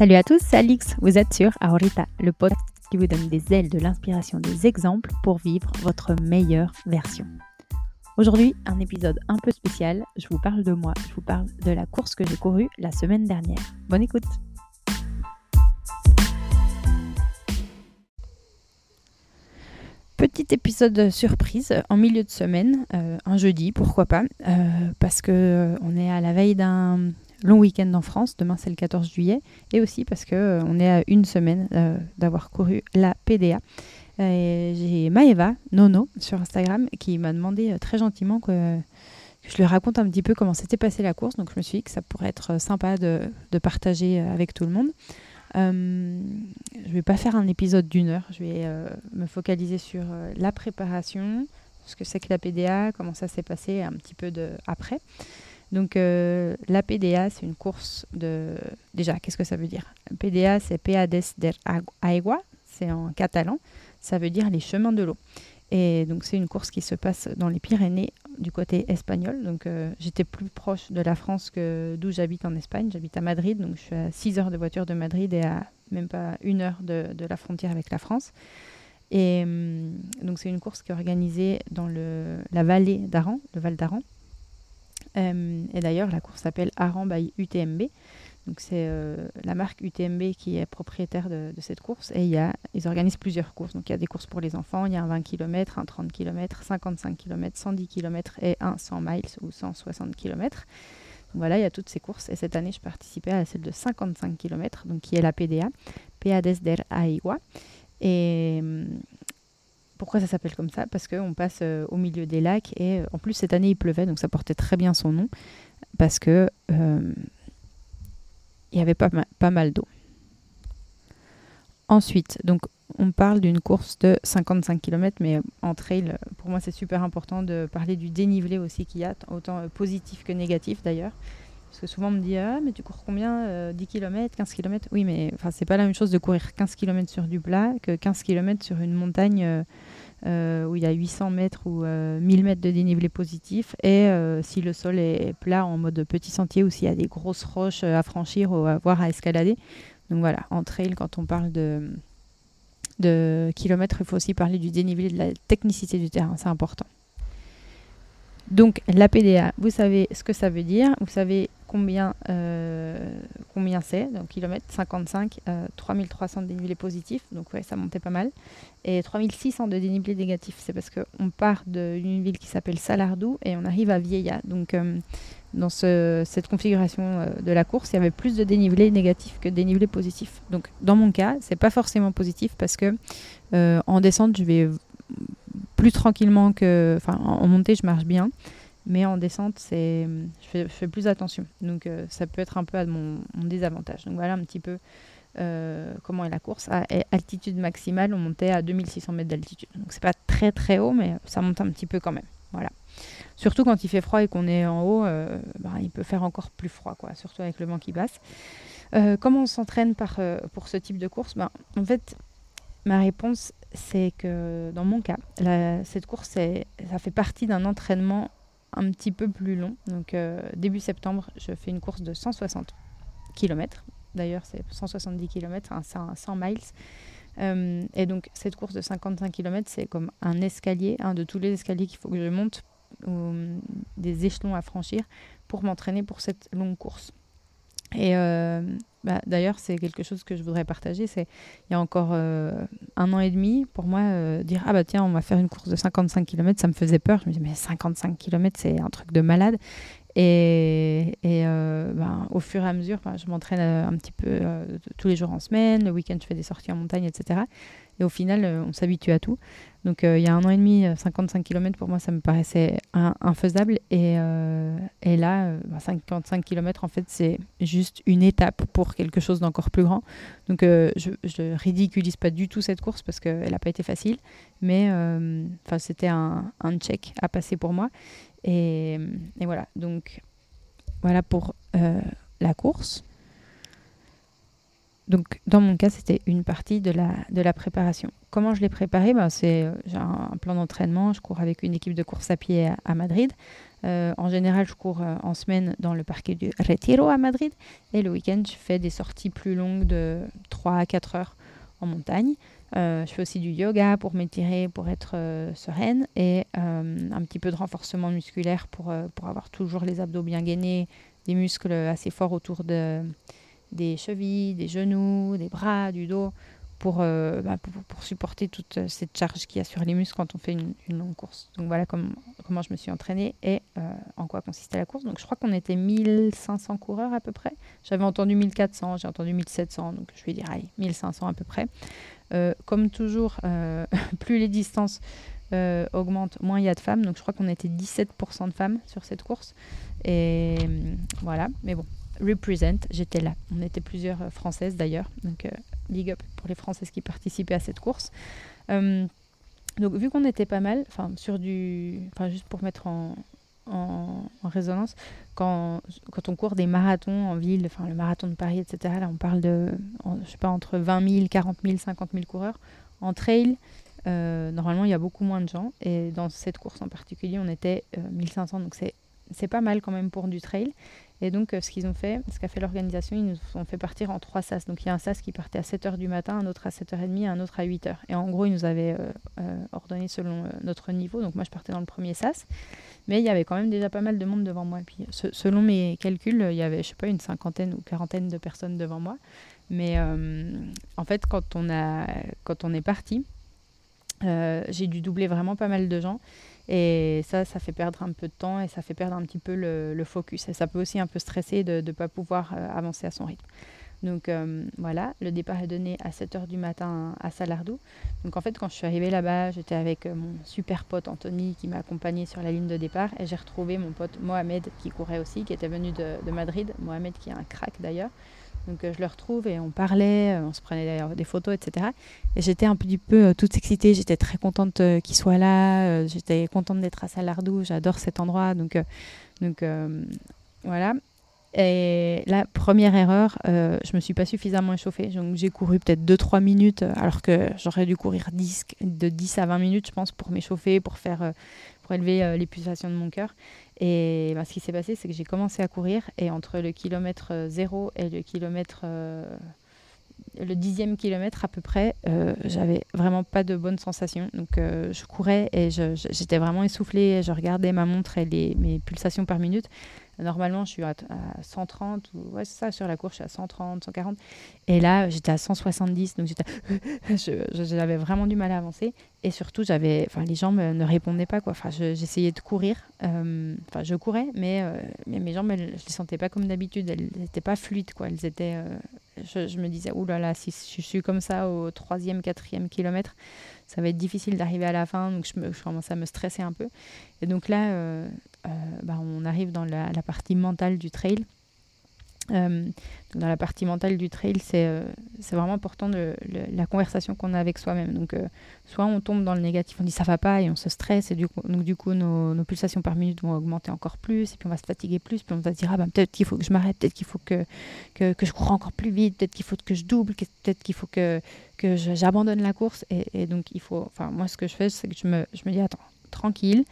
Salut à tous, c'est Alix. Vous êtes sur Aurita, le podcast qui vous donne des ailes de l'inspiration, des exemples pour vivre votre meilleure version. Aujourd'hui, un épisode un peu spécial. Je vous parle de moi, je vous parle de la course que j'ai courue la semaine dernière. Bonne écoute! Petit épisode surprise en milieu de semaine, euh, un jeudi, pourquoi pas, euh, parce que euh, on est à la veille d'un long week-end en France. Demain, c'est le 14 juillet. Et aussi parce que euh, on est à une semaine euh, d'avoir couru la PDA. J'ai Maeva, Nono, sur Instagram, qui m'a demandé euh, très gentiment que, je lui raconte un petit peu comment s'était passée la course. Donc, je me suis dit que ça pourrait être sympa de, partager avec tout le monde. Euh, je vais pas faire un épisode d'une heure. Je vais me focaliser sur la préparation, ce que c'est que la PDA, comment ça s'est passé un petit peu de après. Donc euh, la PDA, c'est une course de... Déjà, qu'est-ce que ça veut dire? PDA, c'est Peades der Agua, c'est en catalan, ça veut dire les chemins de l'eau. Et donc c'est une course qui se passe dans les Pyrénées du côté espagnol. Donc euh, j'étais plus proche de la France que d'où j'habite en Espagne. J'habite à Madrid, donc je suis à 6 heures de voiture de Madrid et à même pas une heure de, de la frontière avec la France. Et hum, donc c'est une course qui est organisée dans le, la vallée d'Aran, le Val d'Aran. Euh, et d'ailleurs, la course s'appelle Aran by UTMB. Donc c'est euh, la marque UTMB qui est propriétaire de, cette course et y a, ils organisent plusieurs courses. Donc il y a des courses pour les enfants, il y a un 20 km, un 30 km, 55 km, 110 km et un 100 miles ou 160 km. Donc voilà, il y a toutes ces courses et cette année je participais à celle de 55 km, donc qui est la PDA, Peades der Aigua. Pourquoi ça s'appelle comme ça Parce qu'on passe euh, au milieu des lacs et euh, en plus cette année il pleuvait donc ça portait très bien son nom parce que euh, il y avait pas, mal d'eau. Ensuite, donc on parle d'une course de 55 km, mais en trail, pour moi c'est super important de parler du dénivelé aussi qu'il y a, autant positif que négatif d'ailleurs. Parce que souvent on me dit Ah, mais tu cours combien 10 km, 15 km Oui, mais c'est pas la même chose de courir 15 km sur du plat que 15 km sur une montagne euh, où il y a 800 mètres ou 1000 euh, mètres de dénivelé positif. Et euh, si le sol est plat en mode petit sentier ou s'il y a des grosses roches à franchir ou à voir à escalader. Donc voilà, en trail, quand on parle de, de kilomètres, il faut aussi parler du dénivelé, de la technicité du terrain, c'est important. Donc la PDA, vous savez ce que ça veut dire, vous savez combien, euh, combien c'est, donc kilomètres, 55, 3300 de dénivelé positif, donc ouais, ça montait pas mal, et 3600 de dénivelé négatif, c'est parce qu'on part d'une ville qui s'appelle Salardou et on arrive à Vieilla, donc euh, dans cette configuration euh, de la course, il y avait plus de dénivelé négatif que de dénivelé positif. Donc dans mon cas, c'est pas forcément positif parce que en descente, je vais plus tranquillement que. En, montée, je marche bien. Mais en descente, c'est, je, fais, plus attention. Donc, euh, ça peut être un peu à mon, désavantage. Donc, voilà un petit peu euh, comment est la course. À altitude maximale, on montait à 2600 mètres d'altitude. Donc, c'est pas très très haut, mais ça monte un petit peu quand même. Voilà. Surtout quand il fait froid et qu'on est en haut, euh, ben, il peut faire encore plus froid, quoi. Surtout avec le vent qui passe. comment on s'entraîne pour ce type de course? Ben, En fait, ma réponse, c'est que dans mon cas, cette course, ça fait partie d'un entraînement un petit peu plus long. Donc euh, début septembre, je fais une course de 160 km. D'ailleurs, c'est 170 km, c'est 100 miles. Euh, et donc cette course de 55 km, c'est comme un escalier, un de tous les escaliers qu'il faut que je monte, des échelons à franchir pour m'entraîner pour cette longue course. Et euh, bah, d'ailleurs, c'est quelque chose que je voudrais partager. C'est il y a encore euh, un an et demi, pour moi, euh, dire ah bah tiens, on va faire une course de 55 km, ça me faisait peur. Je me disais mais 55 km, c'est un truc de malade. Et, et bah, au fur et à mesure, bah, je m'entraîne un petit peu tous les jours en semaine. Le week-end, je fais des sorties en montagne, etc. Et au final, on s'habitue à tout. Donc euh, il y a un an et demi, 55 euh, km pour moi, ça me paraissait infaisable. Et, euh, là, 55 bah, km, en fait, c'est juste une étape pour quelque chose d'encore plus grand. Donc je, je ridiculise pas du tout cette course parce qu'elle n'a pas été facile. Mais enfin c'était un, check à passer pour moi. Et voilà, donc voilà pour la course. Donc dans mon cas, c'était une partie de la, de la préparation. comment je l'ai préparé ben, c'est, J'ai un, plan d'entraînement, je cours avec une équipe de course à pied à, Madrid. en général, je cours en semaine dans le parquet du Retiro à Madrid. Et le week-end, je fais des sorties plus longues de 3 à 4 heures en montagne. je fais aussi du yoga pour m'étirer, pour être sereine et un petit peu de renforcement musculaire pour, pour avoir toujours les abdos bien gainés, des muscles assez forts autour de, des chevilles, des genoux, des bras, du dos, euh, bah, pour, pour, supporter toute cette charge qu'il y a sur les muscles quand on fait une, longue course. Donc voilà comment je me suis entraînée et euh, en quoi consistait la course. Donc je crois qu'on était 1500 coureurs à peu près. J'avais entendu 1400, j'ai entendu 1700, donc je vais dire allez, 1500 à peu près. Euh, comme toujours, plus les distances augmentent, moins il y a de femmes. Donc je crois qu'on était 17% de femmes sur cette course. Et voilà, mais bon, represent, j'étais là. On était plusieurs euh, Françaises d'ailleurs, donc euh, big up pour les Françaises qui participaient à cette course. Euh, donc vu qu'on était pas mal, enfin sur du, enfin juste pour mettre en, en, résonance, quand, quand on court des marathons en ville, enfin le marathon de Paris, etc. Là on parle de, je sais pas entre 20 000, 40 000, 50 000 coureurs. En trail, normalement il y a beaucoup moins de gens et dans cette course en particulier on était 1500 donc c'est c'est pas mal quand même pour du trail. Et donc, euh, ce qu'ils ont fait, ce qu'a fait l'organisation, ils nous ont fait partir en trois sas. Donc, il y a un sas qui partait à 7h du matin, un autre à 7h30 et un autre à 8h. Et en gros, ils nous avaient euh, euh, ordonné selon notre niveau. Donc, moi, je partais dans le premier sas. Mais il y avait quand même déjà pas mal de monde devant moi. Et puis, selon mes calculs, il y avait, je sais pas, une cinquantaine ou quarantaine de personnes devant moi. Mais en fait, quand on, a, quand on est parti, j'ai dû doubler vraiment pas mal de gens. Et ça, ça fait perdre un peu de temps et ça fait perdre un petit peu le, focus. Et ça peut aussi un peu stresser de ne pas pouvoir euh, avancer à son rythme. Donc euh, voilà, le départ est donné à 7h du matin à Salardou. Donc en fait, quand je suis arrivée là-bas, j'étais avec euh, mon super pote Anthony qui m'a accompagné sur la ligne de départ et j'ai retrouvé mon pote Mohamed qui courait aussi, qui était venu de, de Madrid. Mohamed qui est un crack d'ailleurs. Donc euh, je le retrouve et on parlait, euh, on se prenait d'ailleurs des photos, etc. Et j'étais un petit peu euh, toute excitée, j'étais très contente qu'il soit là, j'étais contente d'être à Salardou, j'adore cet endroit. Donc, voilà. Et la première erreur, je me suis pas suffisamment échauffée. Donc j'ai couru peut-être 2-3 minutes, alors que j'aurais dû courir 10, de 10 à 20 minutes, je pense, pour m'échauffer, pour faire pour élever les pulsations de mon cœur. Et ben, ce qui s'est passé, c'est que j'ai commencé à courir et entre le kilomètre 0 et le kilomètre euh, le dixième kilomètre à peu près, euh, j'avais vraiment pas de bonnes sensations. Donc euh, je courais et j'étais vraiment essoufflée. Je regardais ma montre et les, mes pulsations par minute. Normalement, je suis à, 130, ou, ouais, ça, sur la course, je suis à 130, 140. Et là, j'étais à 170, donc j'avais vraiment du mal à avancer. Et surtout, j'avais, enfin, les jambes ne répondaient pas, quoi. Enfin, j'essayais de courir, euh, je courais, mais, euh, mais mes jambes, je les sentais pas comme d'habitude. Elles n'étaient pas fluides, quoi. Elles étaient, euh, je, me disais, oulala, là là, si je suis comme ça au troisième, quatrième kilomètre, ça va être difficile d'arriver à la fin. Donc, je, me, je commençais à me stresser un peu. Et donc là, euh, bah, on arrive dans la, partie mentale du trail. Euh, dans la partie mentale du trail, c'est euh, vraiment important de, la conversation qu'on a avec soi-même. Donc, soit on tombe dans le négatif, on dit ça va pas et on se stresse, et du coup, donc, du coup nos, pulsations par minute vont augmenter encore plus, et puis on va se fatiguer plus, puis on va se dire ah, ben, peut-être qu'il faut que je m'arrête, peut-être qu'il faut que, je cours encore plus vite, peut-être qu'il faut que je double, peut-être qu'il faut que, j'abandonne la course. Et, donc, moi, ce que je fais, c'est que je me dis attends, tranquille,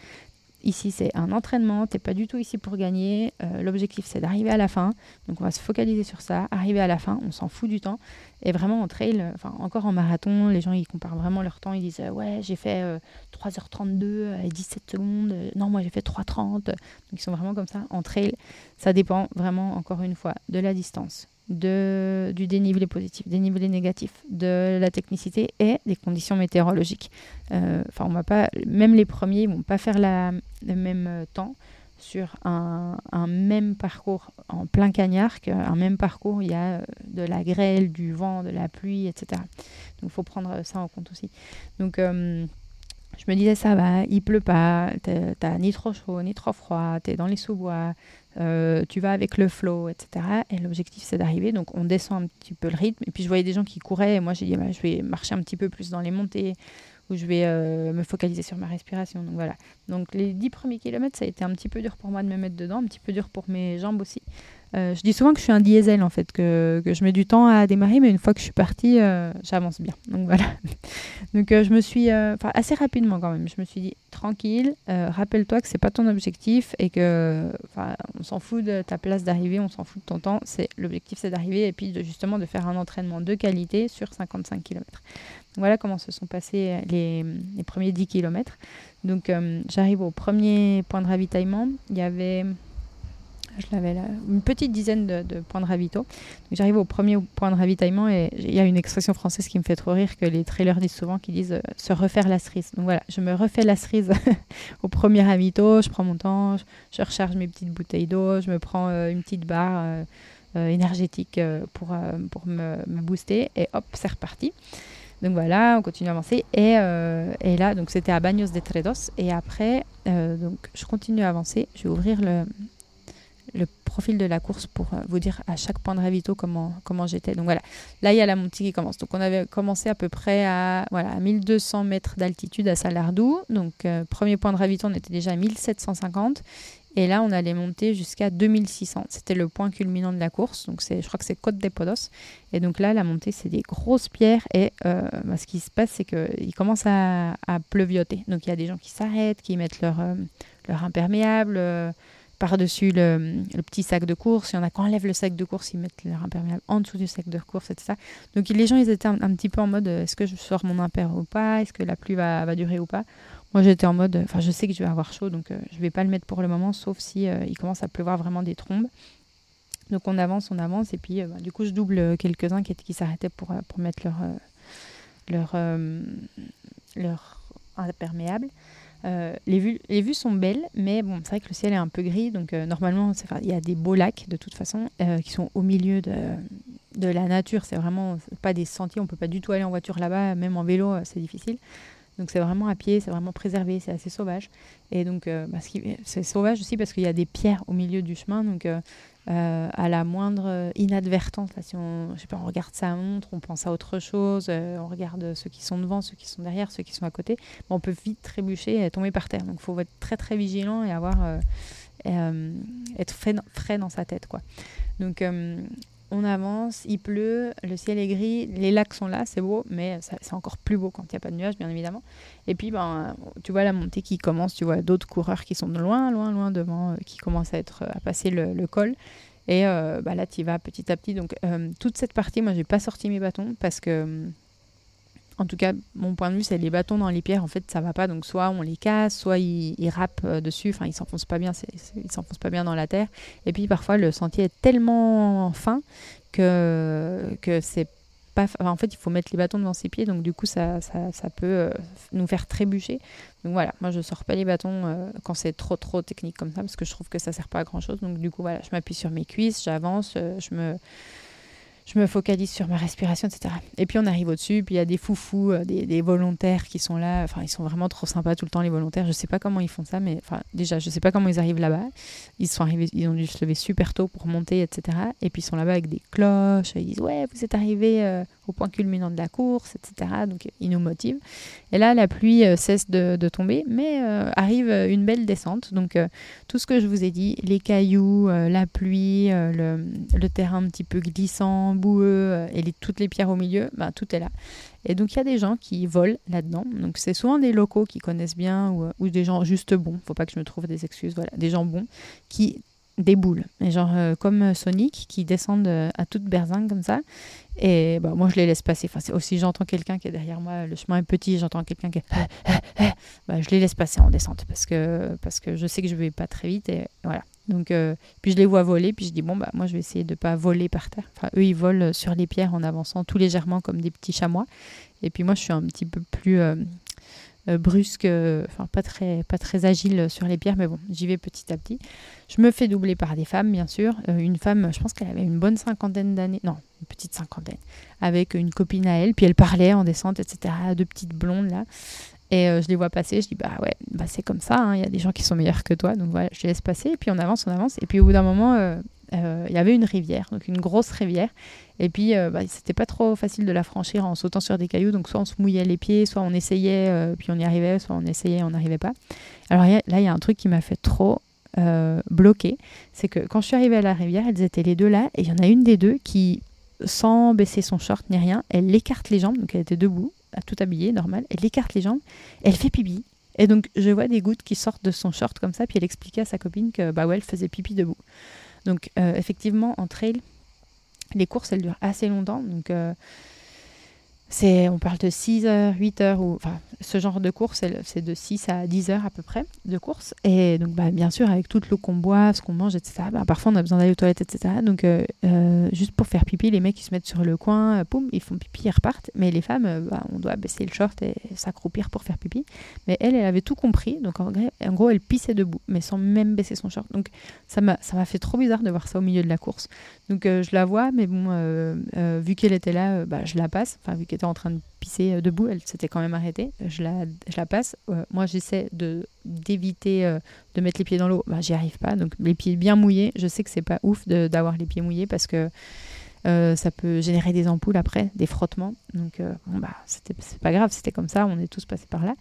Ici, c'est un entraînement, tu n'es pas du tout ici pour gagner. Euh, l'objectif, c'est d'arriver à la fin. Donc, on va se focaliser sur ça. Arriver à la fin, on s'en fout du temps. Et vraiment, en trail, enfin, encore en marathon, les gens, ils comparent vraiment leur temps. Ils disent, euh, ouais, j'ai fait 3h32 euh, et 17 secondes. Non, moi, j'ai fait 3h30. Donc, ils sont vraiment comme ça. En trail, ça dépend vraiment, encore une fois, de la distance, de, du dénivelé positif, dénivelé négatif, de la technicité et des conditions météorologiques. Euh, enfin, on pas, même les premiers ne vont pas faire le même temps sur un, même parcours en plein cagnard qu'un même parcours, il y a euh, de la grêle, du vent, de la pluie, etc. Donc il faut prendre ça en compte aussi. Donc euh, je me disais ça va, il pleut pas, t'as ni trop chaud, ni trop froid, t'es dans les sous-bois, euh, tu vas avec le flow, etc. Et l'objectif, c'est d'arriver. Donc, on descend un petit peu le rythme. Et puis, je voyais des gens qui couraient. Et moi, j'ai dit, bah, je vais marcher un petit peu plus dans les montées, où je vais euh, me focaliser sur ma respiration. Donc, voilà. Donc, les dix premiers kilomètres, ça a été un petit peu dur pour moi de me mettre dedans, un petit peu dur pour mes jambes aussi. Euh, je dis souvent que je suis un diesel en fait, que, je mets du temps à démarrer, mais une fois que je suis partie, euh, j'avance bien. Donc voilà. Donc euh, je me suis, enfin assez rapidement quand même, je me suis dit tranquille, rappelle-toi que c'est pas ton objectif et que, on s'en fout de ta place d'arrivée, on s'en fout de ton temps. C'est l'objectif, c'est d'arriver et puis de, justement de faire un entraînement de qualité sur 55 km. Voilà comment se sont passés les, les premiers 10 km. Donc j'arrive au premier point de ravitaillement. Il y avait je l'avais là, une petite dizaine de, points de ravito. J'arrive au premier point de ravitaillement et il y a une expression française qui me fait trop rire que les trailers disent souvent, qui disent euh, se refaire la cerise. Donc voilà, je me refais la cerise au premier ravito, je prends mon temps, je, recharge mes petites bouteilles d'eau, je me prends euh, une petite barre euh, énergétique pour, pour me, booster et hop, c'est reparti. Donc voilà, on continue à avancer. Et, et là, donc c'était à Bagnos de Tredos. Et après, donc je continue à avancer. Je vais ouvrir le, le profil de la course pour euh, vous dire à chaque point de ravito comment, comment j'étais. Donc voilà, là il y a la montée qui commence. Donc on avait commencé à peu près à, voilà, 1200 mètres d'altitude à Salardou. Donc euh, premier point de ravito, on était déjà à 1750. Et là, on allait monter jusqu'à 2600. C'était le point culminant de la course. Donc, je crois que c'est Côte des Podos. Et donc là, la montée, c'est des grosses pierres. Et euh, bah, ce qui se passe, c'est qu'il commence à, à, pleuvioter. Donc, il y a des gens qui s'arrêtent, qui mettent leur, leur imperméable par-dessus le, petit sac de course. Il y en a qui enlèvent le sac de course, ils mettent leur imperméable en dessous du sac de course, etc. Donc les gens, ils étaient un, petit peu en mode euh, est-ce que je sors mon imper ou pas? Est-ce que la pluie va, durer ou pas? Moi, j'étais en mode enfin, je sais que je vais avoir chaud, donc euh, je ne vais pas le mettre pour le moment, sauf si euh, il commence à pleuvoir vraiment des trombes. Donc on avance, on avance, et puis bah, du coup, je double quelques-uns qui, qui s'arrêtaient pour, pour mettre leur, leur, leur imperméable. Euh, les, vues, les vues sont belles, mais bon, c'est vrai que le ciel est un peu gris, donc euh, normalement, il y a des beaux lacs de toute façon euh, qui sont au milieu de, la nature. C'est vraiment pas des sentiers, on peut pas du tout aller en voiture là-bas, même en vélo, c'est difficile. Donc c'est vraiment à pied, c'est vraiment préservé, c'est assez sauvage. Et donc bah, c'est sauvage aussi parce qu'il y a des pierres au milieu du chemin, donc euh, à la moindre inadvertance. si on, je sais pas, on regarde sa montre, on pense à autre chose, euh, on regarde ceux qui sont devant, ceux qui sont derrière, ceux qui sont à côté, on peut vite trébucher et tomber par terre. Donc il faut être très très vigilant et avoir euh, être frais, frais, dans sa tête. Quoi. Donc on avance, il pleut, le ciel est gris, les lacs sont là, c'est beau, mais c'est encore plus beau quand il n'y a pas de nuages, bien évidemment. Et puis, ben, tu vois la montée qui commence, tu vois d'autres coureurs qui sont de loin, loin, loin devant, euh, qui commencent à, être, à passer le, col. Et euh, bah, là, tu y vas petit à petit. Donc, euh, toute cette partie, moi, j'ai pas sorti mes bâtons parce que en tout cas, mon point de vue, c'est les bâtons dans les pierres, en fait, ça va pas. Donc, soit on les casse, soit ils, ils râpent euh, dessus. Enfin, ils s'enfoncent pas bien, ils s'enfoncent pas bien dans la terre. Et puis, parfois, le sentier est tellement fin que, que c'est pas. en fait, il faut mettre les bâtons devant ses pieds. Donc, du coup, ça, ça, ça peut euh, nous faire trébucher. Donc, voilà. Moi, je sors pas les bâtons euh, quand c'est trop, trop technique comme ça, parce que je trouve que ça sert pas à grand chose. Donc, du coup, voilà, je m'appuie sur mes cuisses, j'avance, je me je me focalise sur ma respiration, etc. Et puis on arrive au-dessus, puis il y a des foufous, euh, des, volontaires qui sont là. Enfin, ils sont vraiment trop sympas tout le temps, les volontaires. Je sais pas comment ils font ça, mais enfin, déjà, je sais pas comment ils arrivent là-bas. Ils sont arrivés, ils ont dû se lever super tôt pour monter, etc. Et puis ils sont là-bas avec des cloches. Ils disent Ouais, vous êtes arrivés euh, au point culminant de la course, etc. Donc ils nous motivent. Et là, la pluie euh, cesse de, tomber, mais arrive une belle descente. Donc tout ce que je vous ai dit, les cailloux, la pluie, le, terrain un petit peu glissant, boueux euh, et toutes les pierres au milieu, ben, tout est là. Et donc il y a des gens qui volent là-dedans. Donc c'est souvent des locaux qui connaissent bien ou, ou, des gens juste bons. Faut pas que je me trouve des excuses. Voilà, des gens bons qui déboulent. Et genre euh, comme Sonic qui descendent euh, à toute berzingue comme ça. Et bah, moi je les laisse passer. Enfin, aussi j'entends quelqu'un qui est derrière moi, le chemin est petit, j'entends quelqu'un qui est... bah, je les laisse passer en descente parce que, parce que je sais que je vais pas très vite. Et voilà. Donc, euh, puis je les vois voler, puis je dis, bon, bah, moi, je vais essayer de ne pas voler par terre. Enfin, eux, ils volent sur les pierres en avançant tout légèrement comme des petits chamois. Et puis moi, je suis un petit peu plus euh, euh, brusque, enfin, pas très, pas très agile sur les pierres, mais bon, j'y vais petit à petit. Je me fais doubler par des femmes, bien sûr. une femme, je pense qu'elle avait une bonne cinquantaine d'années, non, une petite cinquantaine, avec une copine à elle, puis elle parlait en descente, etc. Deux petites blondes, là. Et euh, je les vois passer, je dis bah ouais, bah c'est comme ça, hein, il y a des gens qui sont meilleurs que toi, donc voilà, je les laisse passer, et puis on avance, on avance, et puis au bout d'un moment, euh, euh, il y avait une rivière, donc une grosse rivière, et puis bah, c'était pas trop facile de la franchir en sautant sur des cailloux, donc soit on se mouillait les pieds, soit on essayait, puis on y arrivait, soit on essayait, on n'arrivait pas. Alors là, il y a un truc qui m'a fait trop bloqué, c'est que quand je suis arrivée à la rivière, elles étaient les deux là, et il y en a une des deux qui, sans baisser son short ni rien, elle écarte les jambes, donc elle était debout, tout habillée, normal, elle écarte les jambes, elle fait pipi. Et donc je vois des gouttes qui sortent de son short comme ça, puis elle expliquait à sa copine que bah ouais, elle faisait pipi debout. Donc effectivement, en trail, les courses, elles durent assez longtemps. Donc, euh, c'est, on parle de 6 heures, 8 heures, ou, enfin, ce genre de course, c'est de 6 à 10 heures à peu près de course. Et donc, bah, bien sûr, avec toute l'eau qu'on boit, ce qu'on mange, etc., bah, parfois on a besoin d'aller aux toilettes, etc. Donc, euh, euh, juste pour faire pipi, les mecs, ils se mettent sur le coin, poum, ils font pipi, ils repartent. Mais les femmes, bah, on doit baisser le short et s'accroupir pour faire pipi. Mais elle, elle avait tout compris. Donc, en, gros, elle pissait debout, mais sans même baisser son short. Donc, ça m'a, ça m'a fait trop bizarre de voir ça au milieu de la course. Donc, je la vois, mais bon, vu qu'elle était là, bah, je la passe. Enfin, vu qu'elle en train de pisser euh, debout, elle s'était quand même arrêtée. Je la, je la passe. Euh, moi, j'essaie de d'éviter euh, de mettre les pieds dans l'eau. Bah, J'y arrive pas. Donc, les pieds bien mouillés. Je sais que c'est pas ouf d'avoir les pieds mouillés parce que euh, ça peut générer des ampoules après, des frottements. Donc, euh, bah, c'est pas grave, c'était comme ça, on est tous passés par là.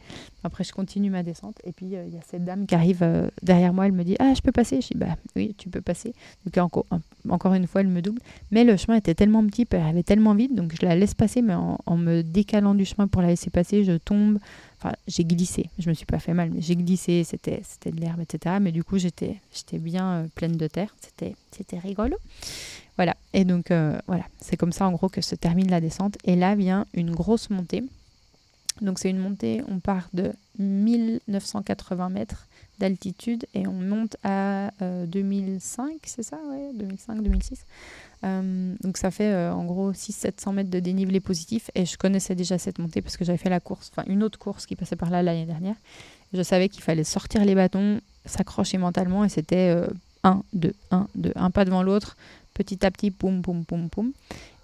Après, je continue ma descente. Et puis, euh, il y a cette dame qui arrive derrière moi, elle me dit Ah, je peux passer? Je dis Bah oui, tu peux passer. Donc, encore, encore une fois, elle me double. Mais le chemin était tellement petit, elle avait tellement vite, donc je la laisse passer, mais en, en me décalant du chemin pour la laisser passer, je tombe. Enfin, j'ai glissé. Je me suis pas fait mal, mais j'ai glissé. C'était, c'était de l'herbe, etc. Mais du coup, j'étais, j'étais bien pleine de terre. C'était, c'était rigolo. Voilà, et donc euh, voilà, c'est comme ça en gros que se termine la descente. Et là vient une grosse montée. Donc c'est une montée, on part de 1980 mètres d'altitude et on monte à 2005, euh, c'est ça? Ouais, 2005, 2006. Euh, donc ça fait en gros 600-700 mètres de dénivelé positif et je connaissais déjà cette montée parce que j'avais fait la course, enfin une autre course qui passait par là l'année dernière. Je savais qu'il fallait sortir les bâtons, s'accrocher mentalement et c'était 1, 2, 1, 2, un pas devant l'autre, petit à petit, poum, poum, poum, poum.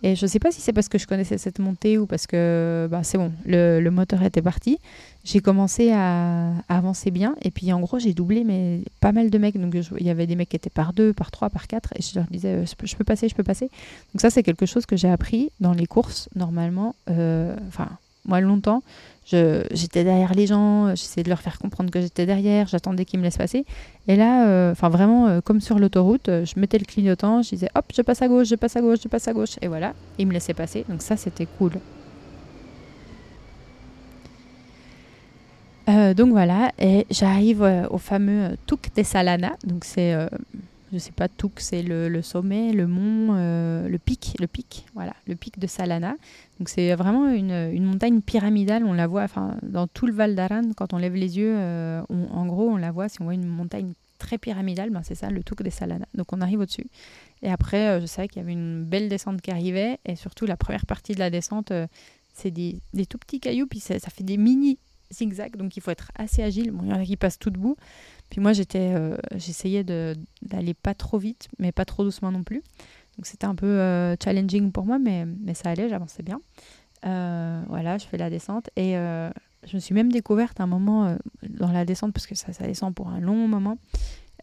Et je ne sais pas si c'est parce que je connaissais cette montée ou parce que bah, c'est bon, le, le, moteur était parti. J'ai commencé à, avancer bien. Et puis en gros, j'ai doublé mais pas mal de mecs. Donc il y avait des mecs qui étaient par deux, par trois, par quatre. Et je leur disais, euh, je, peux, passer, je peux passer. Donc ça, c'est quelque chose que j'ai appris dans les courses, normalement. Euh, enfin, moi, longtemps, j'étais derrière les gens, j'essayais de leur faire comprendre que j'étais derrière, j'attendais qu'ils me laissent passer. Et là, euh, enfin vraiment, euh, comme sur l'autoroute, euh, je mettais le clignotant, je disais hop, je passe à gauche, je passe à gauche, je passe à gauche. Et voilà, ils me laissaient passer. Donc ça, c'était cool. donc voilà, et j'arrive au fameux Tuk de Salana. Donc c'est je sais pas, Touk, c'est le, sommet, le mont, euh, le pic, le pic, voilà, le pic de Salana. Donc c'est vraiment une, montagne pyramidale, on la voit enfin, dans tout le Val d'Aran, quand on lève les yeux, euh, en gros on la voit, si on voit une montagne très pyramidale, ben c'est ça, le Touk de Salana. Donc on arrive au-dessus. Et après, euh, je savais qu'il y avait une belle descente qui arrivait, et surtout la première partie de la descente, c'est des, tout petits cailloux, puis ça, ça fait des mini zigzags, donc il faut être assez agile. Il y en a qui passent tout debout. Puis moi, j'étais, euh, j'essayais d'aller pas trop vite, mais pas trop doucement non plus. Donc c'était un peu euh, challenging pour moi, mais, ça allait, j'avançais bien. Euh, voilà, je fais la descente et je me suis même découverte un moment dans la descente, parce que ça descend pour un long moment.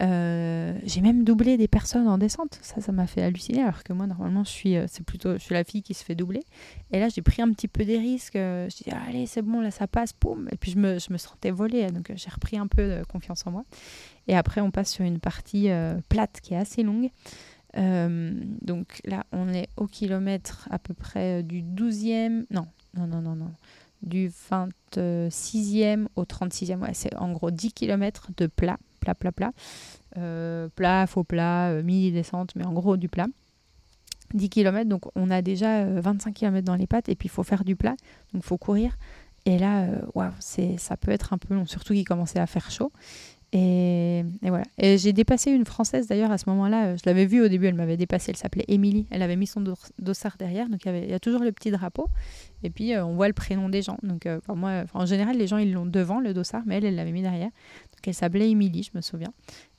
Euh, j'ai même doublé des personnes en descente. Ça, ça m'a fait halluciner. Alors que moi, normalement, je suis, euh, c'est plutôt, je suis la fille qui se fait doubler. Et là, j'ai pris un petit peu des risques. Euh, je dis, allez, c'est bon, là, ça passe, poum. Et puis, je me, je me sentais volée. Donc, j'ai repris un peu de confiance en moi. Et après, on passe sur une partie plate qui est assez longue. donc là, on est au kilomètre à peu près du 12e. Non, non, non, non, non. Du 26e au 36e. Ouais, c'est en gros 10 km de plat plat, plat, plat. Euh, faux plat, euh, mini-descente, mais en gros du plat. 10 km, donc on a déjà 25 euh, km dans les pattes, et puis il faut faire du plat, donc il faut courir. Et là, waouh, ça peut être un peu long, surtout qu'il commençait à faire chaud. Et, voilà. Et j'ai dépassé une Française d'ailleurs à ce moment-là. Je l'avais vue au début, elle m'avait dépassé. Elle s'appelait Émilie. Elle avait mis son dossard derrière. Donc il y, a toujours le petit drapeau. Et puis on voit le prénom des gens. Donc moi, en général, les gens ils l'ont devant le dossard, mais elle, elle l'avait mis derrière qu'elle s'appelait Émilie, je me souviens.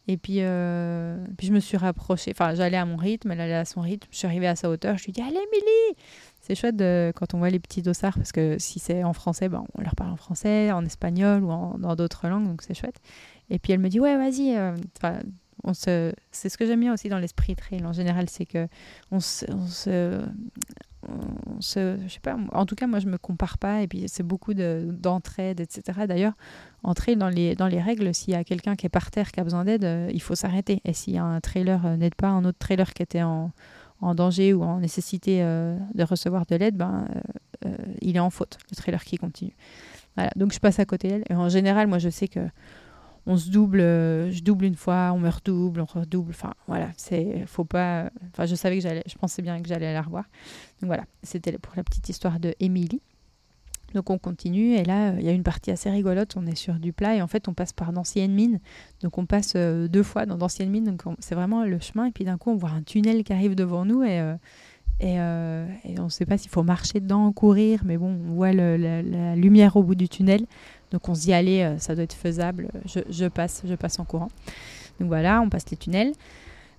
Et puis, euh, puis je me suis rapprochée, enfin j'allais à mon rythme, elle allait à son rythme, je suis arrivée à sa hauteur, je lui dis Allez Émilie C'est chouette quand on voit les petits dossards, parce que si c'est en français, ben, on leur parle en français, en espagnol ou dans d'autres langues, donc c'est chouette. Et puis elle me dit Ouais, vas-y. Euh, on se... C'est ce que j'aime bien aussi dans l'esprit trail en général, c'est que on se, se, je sais pas, en tout cas, moi, je me compare pas. Et puis, c'est beaucoup d'entraide, etc. D'ailleurs, entrer dans les, dans les règles, s'il y a quelqu'un qui est par terre, qui a besoin d'aide, euh, il faut s'arrêter. Et s'il y a un trailer euh, n'aide pas un autre trailer qui était en, en danger ou en nécessité de recevoir de l'aide, ben, il est en faute, le trailer qui continue. Voilà, donc je passe à côté d'elle. Et en général, moi, je sais que on se double, euh, je double une fois, on me redouble, on redouble. Enfin, voilà, c'est, faut pas. Enfin, je savais que j'allais, je pensais bien que j'allais la revoir. Donc voilà, c'était pour la petite histoire de Émilie. Donc on continue et là il y a une partie assez rigolote. On est sur du plat et en fait on passe par d'anciennes mines. Donc on passe euh, deux fois dans d'anciennes mines. Donc c'est vraiment le chemin et puis d'un coup on voit un tunnel qui arrive devant nous et euh, et, on ne sait pas s'il faut marcher dedans, courir, mais bon, on voit la, lumière au bout du tunnel. Donc on se dit, allez, euh, ça doit être faisable, je, passe, je passe en courant. Donc voilà, on passe les tunnels.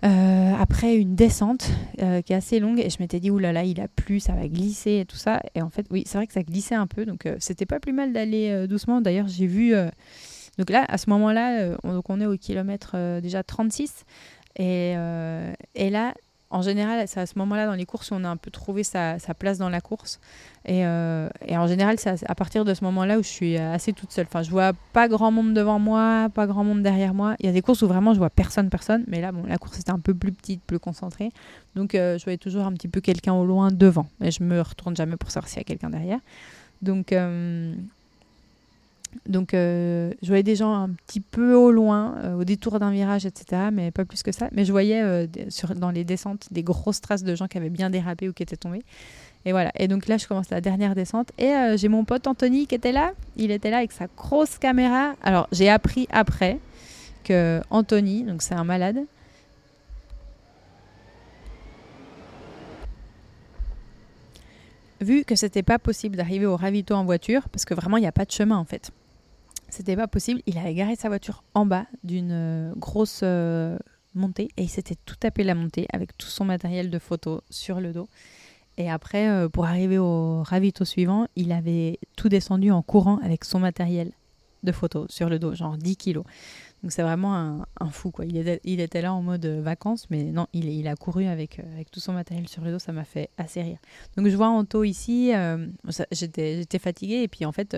Euh, après une descente euh, qui est assez longue et je m'étais dit oulala là là, il a plu ça va glisser et tout ça et en fait oui c'est vrai que ça glissait un peu donc c'était pas plus mal d'aller doucement d'ailleurs j'ai vu donc là à ce moment là on, on est au kilomètre déjà 36 et, et là en général, c'est à ce moment-là dans les courses où on a un peu trouvé sa, place dans la course. Et, euh, en général, c'est à, partir de ce moment-là où je suis assez toute seule. Enfin, je vois pas grand monde devant moi, pas grand monde derrière moi. Il y a des courses où vraiment je vois personne, personne. Mais là, bon, la course était un peu plus petite, plus concentrée. Donc, euh, je voyais toujours un petit peu quelqu'un au loin devant. Mais je me retourne jamais pour savoir s'il y a quelqu'un derrière. Donc, euh, donc, euh, je voyais des gens un petit peu au loin, euh, au détour d'un virage, etc., mais pas plus que ça. Mais je voyais euh, sur, dans les descentes des grosses traces de gens qui avaient bien dérapé ou qui étaient tombés. Et voilà. Et donc là, je commence la dernière descente. Et j'ai mon pote Anthony qui était là. Il était là avec sa grosse caméra. Alors, j'ai appris après que Anthony, donc c'est un malade, vu que c'était pas possible d'arriver au ravito en voiture, parce que vraiment il n'y a pas de chemin en fait. C'était pas possible. Il avait garé sa voiture en bas d'une euh, grosse euh, montée et il s'était tout tapé la montée avec tout son matériel de photo sur le dos. Et après, euh, pour arriver au ravito suivant, il avait tout descendu en courant avec son matériel de photo sur le dos, genre 10 kilos. Donc c'est vraiment un, fou quoi. Il était, il était, là en mode euh, vacances, mais non, il, il a couru avec, euh, avec tout son matériel sur le dos, ça m'a fait assez rire. Donc je vois Anto ici, euh, j'étais fatiguée et puis en fait,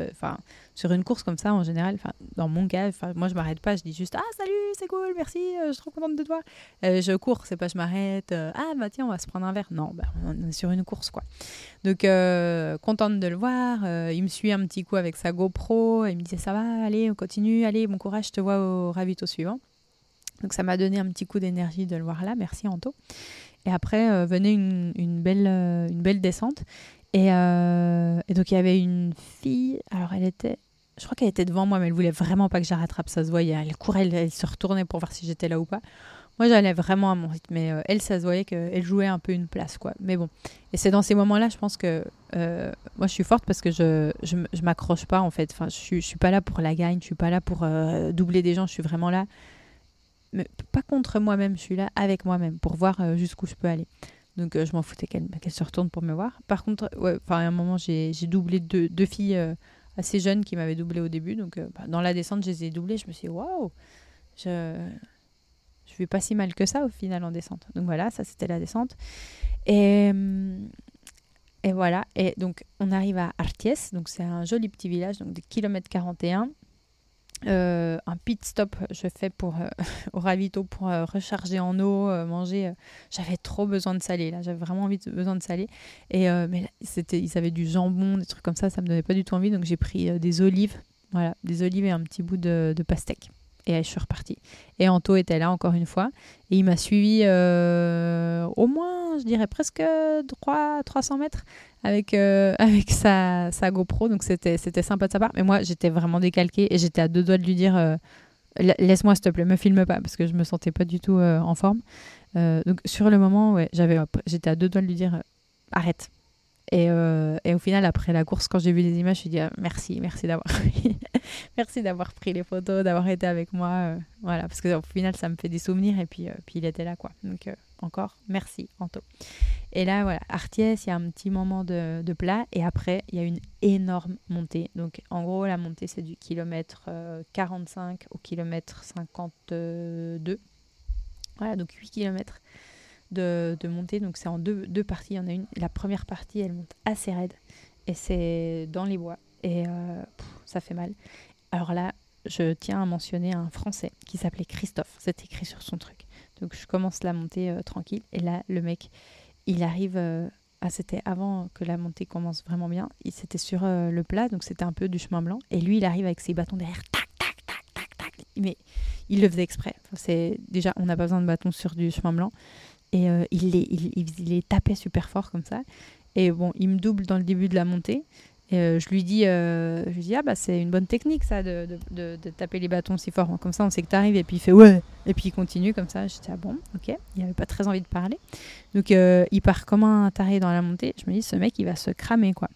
sur une course comme ça en général, dans mon cas, moi je m'arrête pas, je dis juste ah salut, c'est cool, merci, je suis trop contente de toi. je cours, c'est pas je m'arrête, ah bah tiens on va se prendre un verre. Non, bah, on est sur une course quoi. Donc contente de le voir, il me suit un petit coup avec sa GoPro, il me disait ça va, allez on continue, allez bon courage, je te vois au ravito suivant. Donc ça m'a donné un petit coup d'énergie de le voir là. Merci Anto. Et après euh, venait une, belle, euh, descente. Euh, et, donc il y avait une fille. Alors elle était. Je crois qu'elle était devant moi, mais elle voulait vraiment pas que je rattrape. Ça se voyait. Elle courait, elle, se retournait pour voir si j'étais là ou pas. Moi, j'allais vraiment à mon rythme. Mais elle, ça se voyait qu'elle jouait un peu une place, quoi. Mais bon. Et c'est dans ces moments-là, je pense que moi, je suis forte parce que je, je, m'accroche pas, en fait. Enfin, je suis, suis pas là pour la gagne. Je suis pas là pour doubler des gens. Je suis vraiment là mais pas contre moi-même, je suis là avec moi-même pour voir euh, jusqu'où je peux aller. Donc euh, je m'en foutais qu'elle se retourne pour me voir. Par contre, ouais, à un moment, j'ai doublé deux, filles euh, assez jeunes qui m'avaient doublé au début. Donc bah, dans la descente, je les ai doublées. Je me suis dit, waouh, je, je vais pas si mal que ça au final en descente. Donc voilà, ça c'était la descente. Et, et voilà, et donc on arrive à Arties, donc c'est un joli petit village, donc de kilomètre 41. Euh, un pit stop je fais pour euh, au ravito pour euh, recharger en eau manger j'avais trop besoin de salé là. J'avais vraiment envie de, besoin de salé. Et mais c'était ils avaient du jambon des trucs comme ça. Ça me donnait pas du tout envie. Donc j'ai pris des olives. Voilà des olives et un petit bout de, de pastèque et je suis repartie. Et Anto était là encore une fois. Et il m'a suivi euh, au moins, je dirais presque 3, 300 mètres avec, euh, avec sa, sa, GoPro. Donc c'était sympa de sa part. Mais moi, j'étais vraiment décalquée et j'étais à deux doigts de lui dire euh, Laisse-moi, s'il te plaît, me filme pas. Parce que je me sentais pas du tout en forme. donc sur le moment, ouais, j'étais à deux doigts de lui dire Arrête, et, euh, et, au final, après la course, quand j'ai vu les images, je me suis dit ah, merci, merci d'avoir merci d'avoir pris les photos, d'avoir été avec moi. Euh, voilà, parce qu'au final, ça me fait des souvenirs et puis, euh, puis il était là, quoi. Donc, encore, merci, Anto. Et là, voilà, Artiès, il y a un petit moment de, de, plat et après, il y a une énorme montée. Donc, en gros, la montée, c'est du kilomètre 45 au kilomètre 52. Voilà, donc 8 kilomètres de, monter. Donc c'est en deux, parties. Il y en a une. La première partie, elle monte assez raide. Et c'est dans les bois. Et euh, ça fait mal. Alors là, je tiens à mentionner un Français qui s'appelait Christophe. C'est écrit sur son truc. Donc je commence la montée euh, tranquille. Et là, le mec, il arrive. euh, ah, c'était avant que la montée commence vraiment bien. Il C'était sur le plat, donc c'était un peu du chemin blanc. Et lui, il arrive avec ses bâtons derrière. Tac, tac, tac, tac, tac. Mais il le faisait exprès. C'est déjà, on n'a pas besoin de bâtons sur du chemin blanc. Et euh, il, les, il, il- les tapait super fort comme ça. Et bon, il me double dans le début de la montée. Et euh, je lui dis, euh, je lui dis ah bah c'est une bonne technique ça de, de, de- taper les bâtons si fort. Comme ça on sait que t'arrives. Et puis il fait ouais. Et puis il continue comme ça. Je dis ah bon, ok. Il avait pas très envie de parler. Donc il part comme un taré dans la montée. Je me dis ce mec il va se cramer quoi.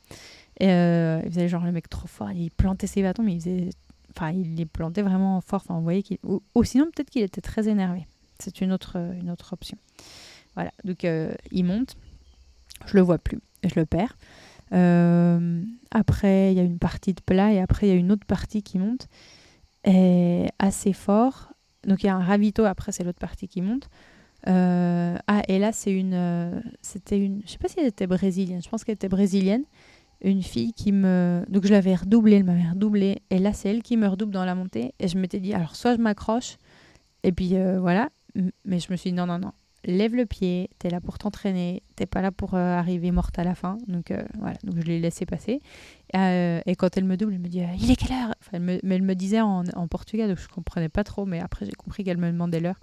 Et il faisait genre le mec trop fort. Il plantait ses bâtons mais il faisait, enfin il les plantait vraiment fort. Enfin on voyait qu'il, ou, ou sinon peut-être qu'il était très énervé. C'est une autre une autre option. Voilà. Donc euh, il monte. Je le vois plus. Je le perds. Euh, après, il y a une partie de plat et après, il y a une autre partie qui monte et assez fort. Donc, il y a un ravito, après, c'est l'autre partie qui monte. Euh, ah, et là, c'est une. C'était une. Je sais pas si elle était brésilienne. Je pense qu'elle était brésilienne. Une fille qui me. Donc, je l'avais redoublée, elle m'avait redoublée. Et là, c'est elle qui me redouble dans la montée. Et je m'étais dit, alors, soit je m'accroche, et puis voilà. Mais je me suis dit, non, non, non. Lève le pied, t'es là pour t'entraîner, t'es pas là pour euh, arriver morte à la fin. Donc euh, voilà, donc je l'ai laissé passer. Euh, et quand elle me double, elle me dit Il est quelle heure? Mais elle me disait en, portugais, donc je comprenais pas trop, mais après j'ai compris qu'elle me demandait l'heure.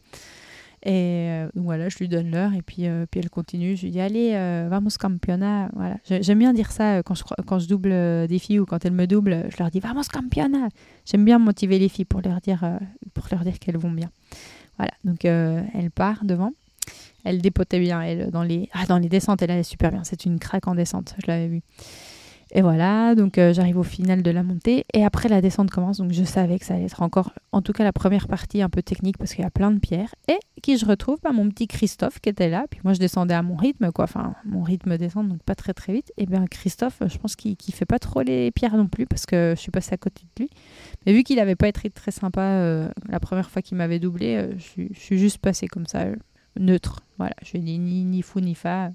Et voilà, je lui donne l'heure et puis, puis elle continue. Je lui dis Allez, vamos campeona. Voilà. J'ai- J'aime bien dire ça quand je, quand je double des filles ou quand elles me doublent, je leur dis Vamos campeona. J'aime bien motiver les filles pour leur dire, pour leur dire qu'elles vont bien. Voilà, donc elle part devant. Elle dépotait bien, elle, dans les, ah, dans les descentes, elle allait super bien. C'est une craque en descente, je l'avais vu. Et voilà, donc euh, j'arrive au final de la montée. Et après, la descente commence, donc je savais que ça allait être encore, en tout cas, la première partie un peu technique parce qu'il y a plein de pierres. Et qui je retrouve? Bah, Mon petit Christophe qui était là. Puis moi, je descendais à mon rythme, quoi. Enfin, mon rythme descend, donc pas très très vite. Et bien, Christophe, je pense qu'il ne fait pas trop les pierres non plus parce que je suis passée à côté de lui. Mais vu qu'il n'avait pas été très sympa euh, la première fois qu'il m'avait doublé, euh, je, suis- je suis juste passée comme ça, neutre. Voilà, je dit ni, ni fou ni fa.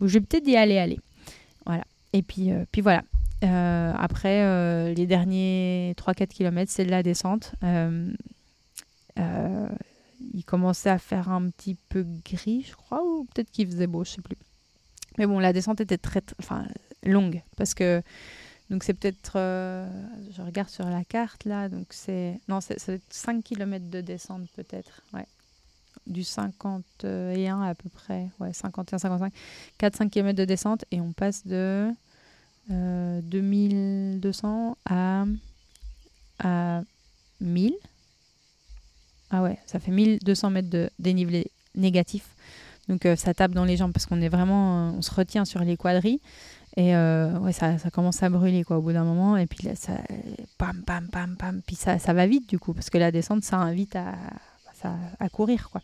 Je vais peut-être y aller, aller. Voilà. Et puis, euh, puis voilà. Euh, après, euh, les derniers 3-4 km, c'est de la descente. Il commençait à faire un petit peu gris, je crois, ou peut-être qu'il faisait beau, je sais plus. Mais bon, la descente était très, enfin, longue parce que donc c'est peut-être, je regarde sur la carte là, donc c'est, non, c'est ça doit être 5 km de descente peut-être, ouais. Du 51 à peu près, ouais, 51, 55, 4-5 km de descente et on passe de euh, 2200 à, à 1000. Ah ouais, ça fait 1200 mètres de dénivelé négatif. Donc euh, ça tape dans les jambes parce qu'on est vraiment, euh, on se retient sur les quadrilles. Et euh, ouais, ça, commence à brûler quoi au bout d'un moment. Et puis ça, pam, pam, pam, pam. Puis ça, ça va vite du coup parce que la descente, ça invite à, à courir quoi.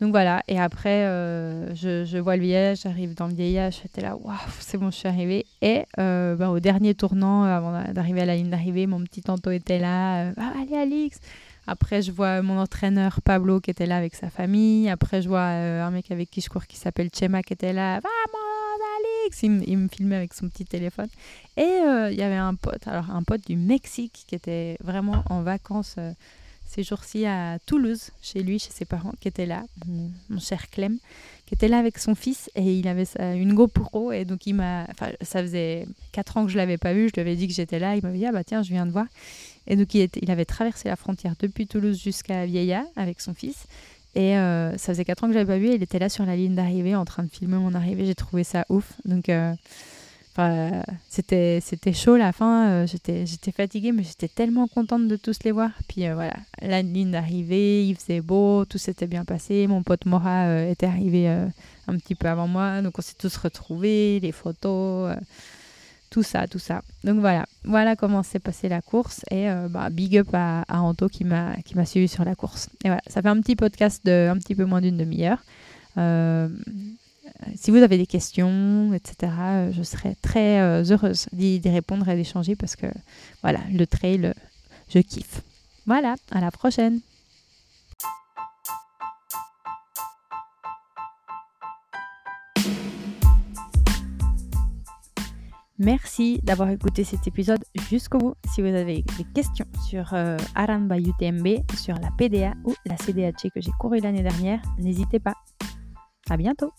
Donc voilà. Et après, euh, je, vois le vieillage, j'arrive dans le vieillage. J'étais là, waouh, c'est bon, je suis arrivée. Et euh, ben, au dernier tournant, avant d'arriver à la ligne d'arrivée, mon petit tanto était là. euh, ah, allez, Alix. Après, je vois mon entraîneur Pablo qui était là avec sa famille. Après, je vois un mec avec qui je cours qui s'appelle Chema qui était là. Vamos, Alix il, il me filmait avec son petit téléphone. Et il y avait un pote, alors un pote du Mexique qui était vraiment en vacances ces jours-ci à Toulouse, chez lui, chez ses parents, qui était là, mon, cher Clem, qui était là avec son fils et il avait une GoPro et donc il m'a, enfin ça faisait quatre ans que je l'avais pas vu, je lui avais dit que j'étais là, il m'avait dit ah bah tiens je viens de voir. Et donc il, était, il avait traversé la frontière depuis Toulouse jusqu'à Vieilla avec son fils et euh, ça faisait quatre ans que je l'avais pas vu et il était là sur la ligne d'arrivée en train de filmer mon arrivée, j'ai trouvé ça ouf. Donc euh, C'était c'était chaud la fin, euh, j'étais j'étais fatiguée mais j'étais tellement contente de tous les voir. Puis euh, voilà, la ligne d'arrivée, il faisait beau, tout s'était bien passé. Mon pote Mora était arrivé euh, un petit peu avant moi, donc on s'est tous retrouvés, les photos, tout ça, tout ça. Donc voilà, voilà comment s'est passée la course et bah, big up à, à Anto qui m'a qui m'a suivi sur la course. Et voilà, ça fait un petit podcast de un petit peu moins d'une demi-heure. Euh, si vous avez des questions, etc., euh, je serai très euh, heureuse d'y répondre et d'échanger parce que voilà, le trail, je kiffe. Voilà, à la prochaine. Merci d'avoir écouté cet épisode jusqu'au bout. Si vous avez des questions sur euh, Aramba UTMB, sur la PDA ou la CDAC que j'ai couru l'année dernière, n'hésitez pas. À bientôt!